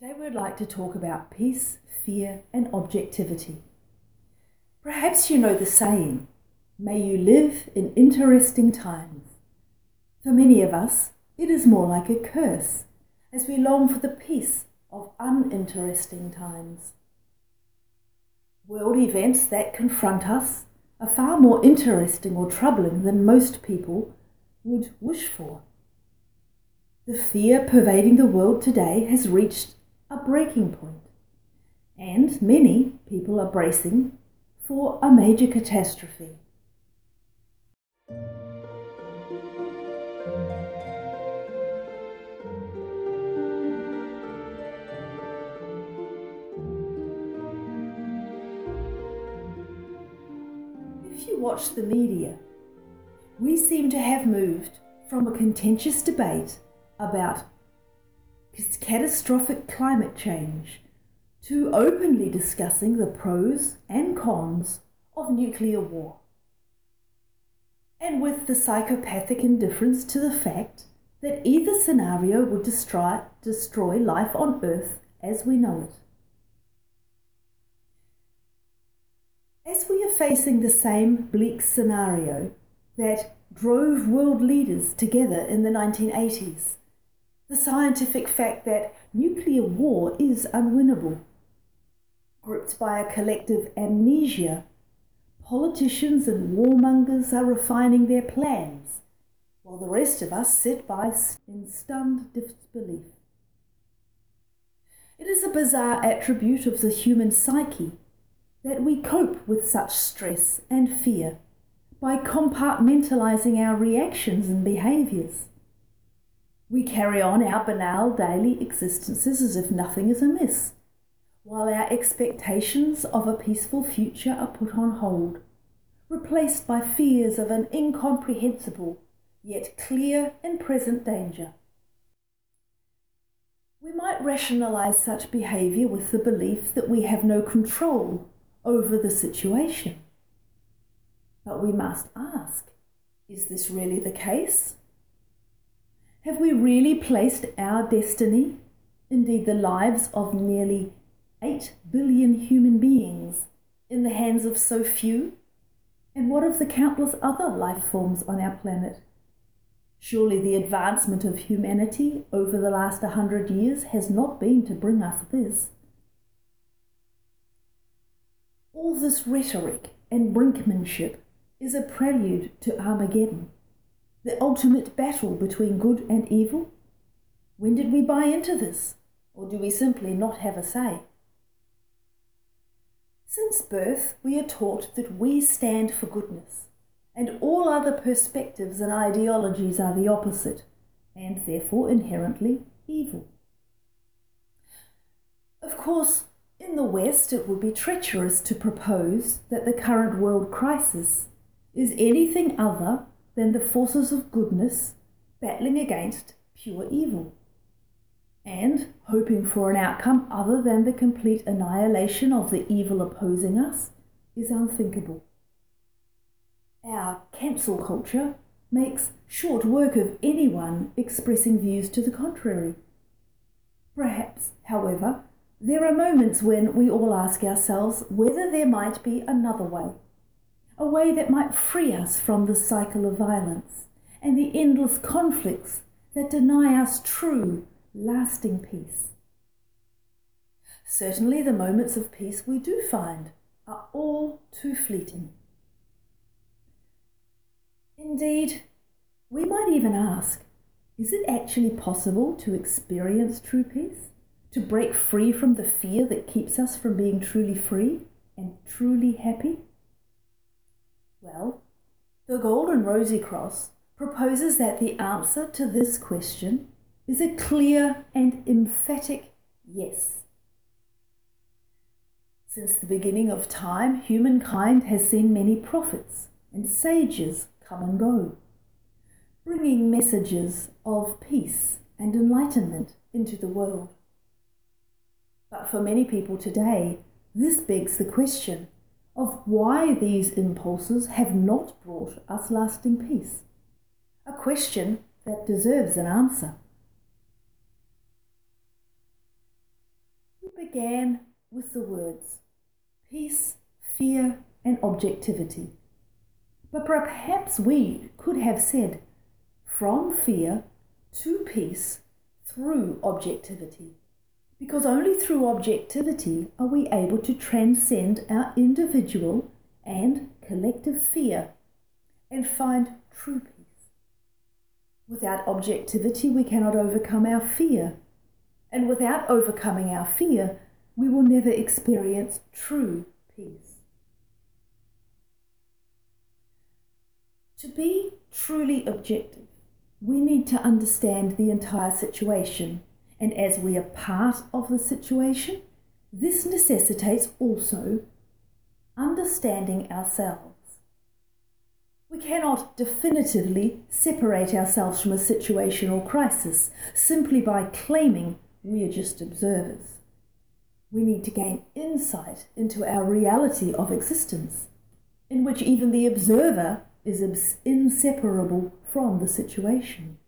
Today we'd like to talk about peace, fear, and objectivity. Perhaps you know the saying, may you live in interesting times. For many of us, it is more like a curse as we long for the peace of uninteresting times. World events that confront us are far more interesting or troubling than most people would wish for. The fear pervading the world today has reached a breaking point, and many people are bracing for a major catastrophe. If you watch the media, we seem to have moved from a contentious debate about catastrophic climate change to openly discussing the pros and cons of nuclear war. And with the psychopathic indifference to the fact that either scenario would destroy, destroy life on Earth as we know it. As we are facing the same bleak scenario that drove world leaders together in the 1980s, the scientific fact that nuclear war is unwinnable. Gripped by a collective amnesia, politicians and warmongers are refining their plans, while the rest of us sit by in stunned disbelief. It is a bizarre attribute of the human psyche that we cope with such stress and fear by compartmentalizing our reactions and behaviors. We carry on our banal daily existences as if nothing is amiss, while our expectations of a peaceful future are put on hold, replaced by fears of an incomprehensible yet clear and present danger. We might rationalize such behavior with the belief that we have no control over the situation. But we must ask is this really the case? Have we really placed our destiny, indeed the lives of nearly 8 billion human beings, in the hands of so few? And what of the countless other life forms on our planet? Surely the advancement of humanity over the last 100 years has not been to bring us this. All this rhetoric and brinkmanship is a prelude to Armageddon the ultimate battle between good and evil? When did we buy into this? Or do we simply not have a say? Since birth, we are taught that we stand for goodness, and all other perspectives and ideologies are the opposite, and therefore inherently evil. Of course, in the West, it would be treacherous to propose that the current world crisis is anything other than the forces of goodness battling against pure evil, and hoping for an outcome other than the complete annihilation of the evil opposing us is unthinkable. Our cancel culture makes short work of anyone expressing views to the contrary. Perhaps, however, there are moments when we all ask ourselves whether there might be another way a way that might free us from the cycle of violence and the endless conflicts that deny us true, lasting peace. Certainly, the moments of peace we do find are all too fleeting. Indeed, we might even ask is it actually possible to experience true peace? To break free from the fear that keeps us from being truly free and truly happy? Well, the Golden Rosy Cross proposes that the answer to this question is a clear and emphatic yes. Since the beginning of time, humankind has seen many prophets and sages come and go, bringing messages of peace and enlightenment into the world. But for many people today, this begs the question of why these impulses have not brought us lasting peace. A question that deserves an answer. We began with the words peace, fear, and objectivity. But perhaps we could have said from fear to peace through objectivity. Because only through objectivity are we able to transcend our individual and collective fear and find true peace. Without objectivity, we cannot overcome our fear. And without overcoming our fear, we will never experience true peace. To be truly objective, we need to understand the entire situation, and as we are part of the situation, this necessitates also understanding ourselves. We cannot definitively separate ourselves from a situation or crisis simply by claiming we are just observers. We need to gain insight into our reality of existence, in which even the observer is inseparable from the situation.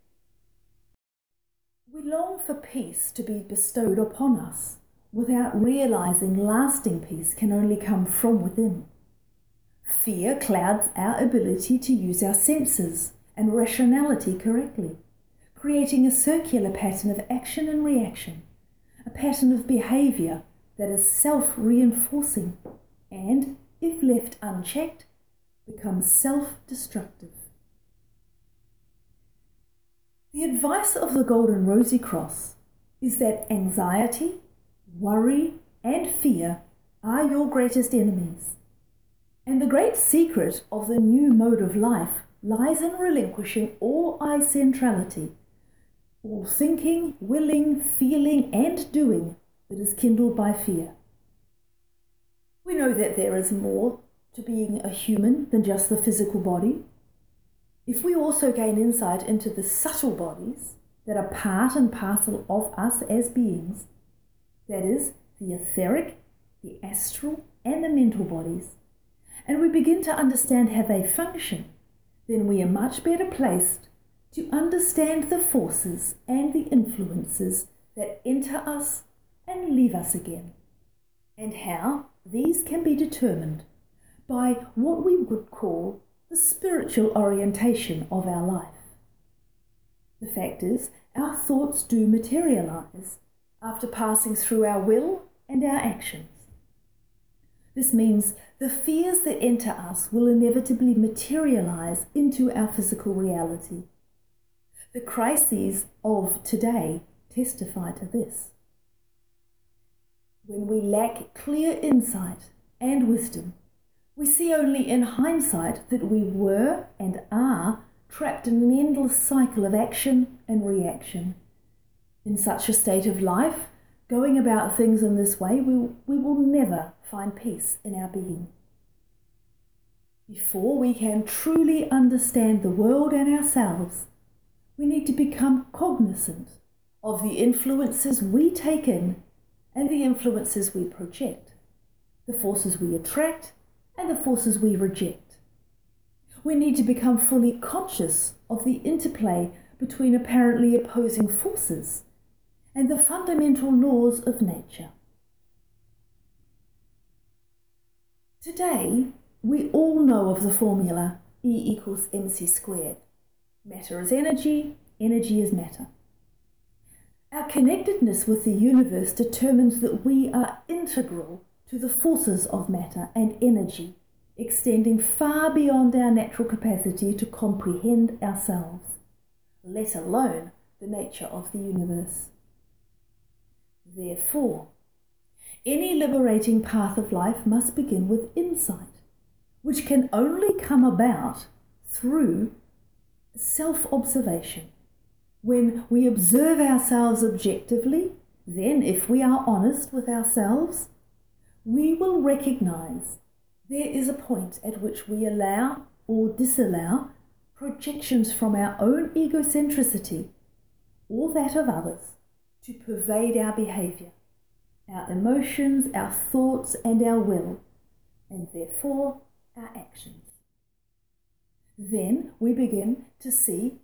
We long for peace to be bestowed upon us without realizing lasting peace can only come from within. Fear clouds our ability to use our senses and rationality correctly, creating a circular pattern of action and reaction, a pattern of behavior that is self reinforcing and, if left unchecked, becomes self destructive. The advice of the Golden Rosy Cross is that anxiety, worry, and fear are your greatest enemies and the great secret of the new mode of life lies in relinquishing all I centrality, all thinking, willing, feeling, and doing that is kindled by fear. We know that there is more to being a human than just the physical body. If we also gain insight into the subtle bodies that are part and parcel of us as beings, that is, the etheric, the astral, and the mental bodies, and we begin to understand how they function, then we are much better placed to understand the forces and the influences that enter us and leave us again, and how these can be determined by what we would call the spiritual orientation of our life. The fact is, our thoughts do materialize after passing through our will and our actions. This means the fears that enter us will inevitably materialize into our physical reality. The crises of today testify to this. When we lack clear insight and wisdom, we see only in hindsight that we were and are trapped in an endless cycle of action and reaction. In such a state of life, going about things in this way, we, we will never find peace in our being. Before we can truly understand the world and ourselves, we need to become cognizant of the influences we take in and the influences we project, the forces we attract and the forces we reject. We need to become fully conscious of the interplay between apparently opposing forces and the fundamental laws of nature. Today, we all know of the formula E equals mc squared. Matter is energy, energy is matter. Our connectedness with the universe determines that we are integral to the forces of matter and energy, extending far beyond our natural capacity to comprehend ourselves, let alone the nature of the universe. Therefore, any liberating path of life must begin with insight, which can only come about through self observation. When we observe ourselves objectively, then, if we are honest with ourselves, we will recognize there is a point at which we allow or disallow projections from our own egocentricity or that of others to pervade our behavior our emotions, our thoughts, and our will, and therefore our actions. Then we begin to see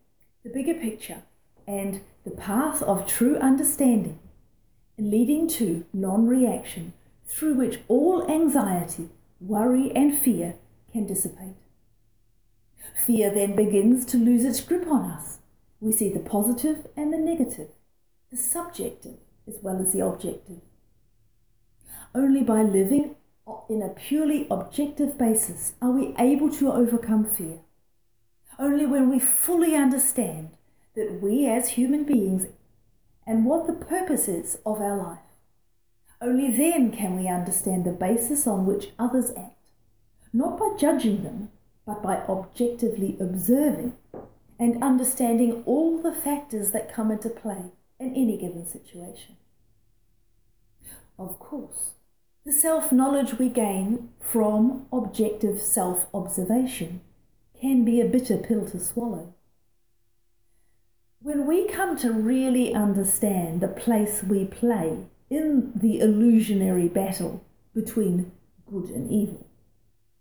the bigger picture and the path of true understanding, leading to non reaction through which all anxiety, worry, and fear can dissipate. Fear then begins to lose its grip on us. We see the positive and the negative, the subjective as well as the objective. Only by living in a purely objective basis are we able to overcome fear. Only when we fully understand that we as human beings and what the purpose is of our life, only then can we understand the basis on which others act, not by judging them, but by objectively observing and understanding all the factors that come into play in any given situation. Of course, the self knowledge we gain from objective self observation can be a bitter pill to swallow. When we come to really understand the place we play in the illusionary battle between good and evil,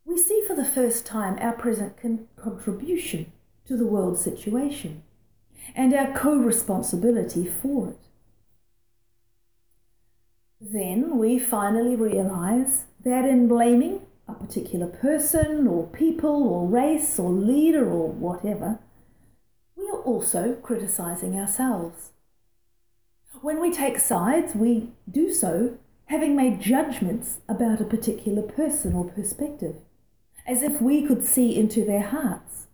we see for the first time our present con- contribution to the world situation and our co responsibility for it. Then we finally realize that in blaming a particular person or people or race or leader or whatever, we are also criticizing ourselves. When we take sides, we do so having made judgments about a particular person or perspective, as if we could see into their hearts,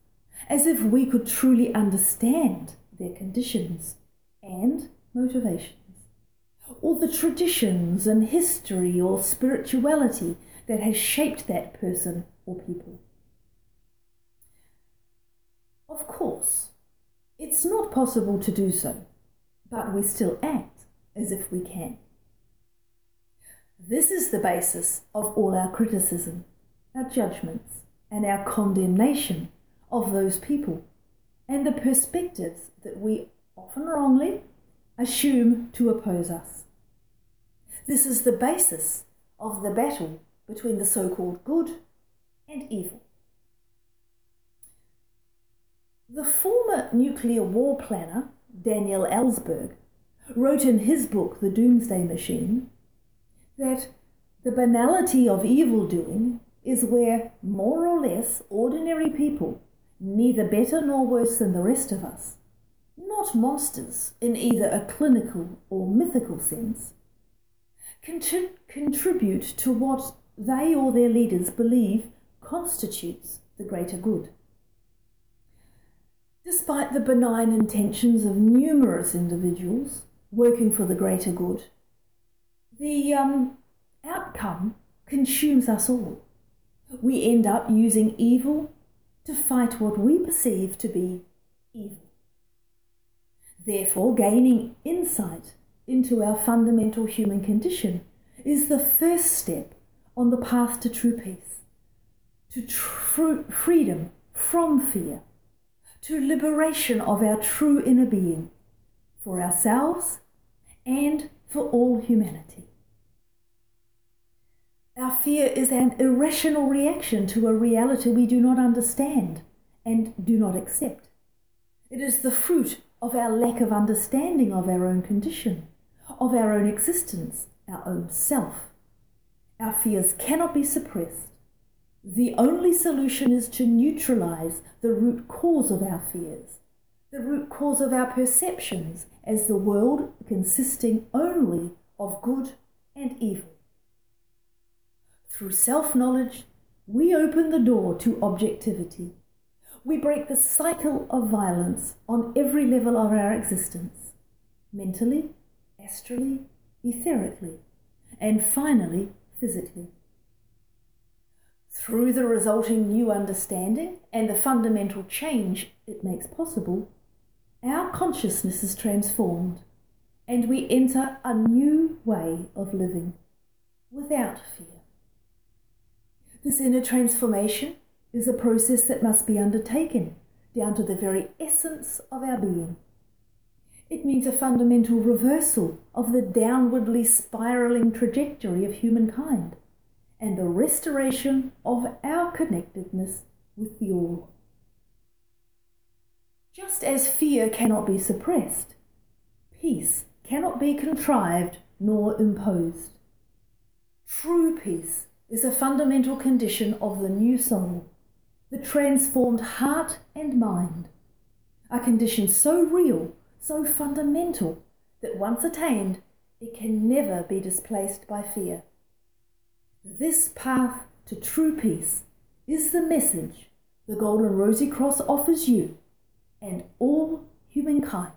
as if we could truly understand their conditions and motivations or the traditions and history or spirituality that has shaped that person or people. Of course, it's not possible to do so, but we still act as if we can. This is the basis of all our criticism, our judgments, and our condemnation of those people, and the perspectives that we often wrongly assume to oppose us. This is the basis of the battle between the so called good and evil. The former nuclear war planner, Daniel Ellsberg, wrote in his book, The Doomsday Machine, that the banality of evil doing is where more or less ordinary people, neither better nor worse than the rest of us, not monsters in either a clinical or mythical sense, contribute to what they or their leaders believe constitutes the greater good. Despite the benign intentions of numerous individuals working for the greater good, the um, outcome consumes us all. We end up using evil to fight what we perceive to be evil. Therefore, gaining insight into our fundamental human condition is the first step on the path to true peace, to true freedom from fear, to liberation of our true inner being for ourselves and for all humanity. Our fear is an irrational reaction to a reality we do not understand and do not accept. It is the fruit of our lack of understanding of our own condition of our own existence, our own self. Our fears cannot be suppressed. The only solution is to neutralize the root cause of our fears, the root cause of our perceptions as the world consisting only of good and evil. Through self knowledge, we open the door to objectivity. We break the cycle of violence on every level of our existence mentally, astrally, etherically, and finally physically. Through the resulting new understanding and the fundamental change it makes possible, our consciousness is transformed and we enter a new way of living without fear. This inner transformation is a process that must be undertaken down to the very essence of our being. It means a fundamental reversal of the downwardly spiraling trajectory of humankind and the restoration of our connectedness with the All. Just as fear cannot be suppressed, peace cannot be contrived nor imposed. True peace is a fundamental condition of the new soul, the transformed heart and mind, a condition so real, so fundamental, that once attained, it can never be displaced by fear. This path to true peace is the message the Golden Rosy Cross offers you and all humankind.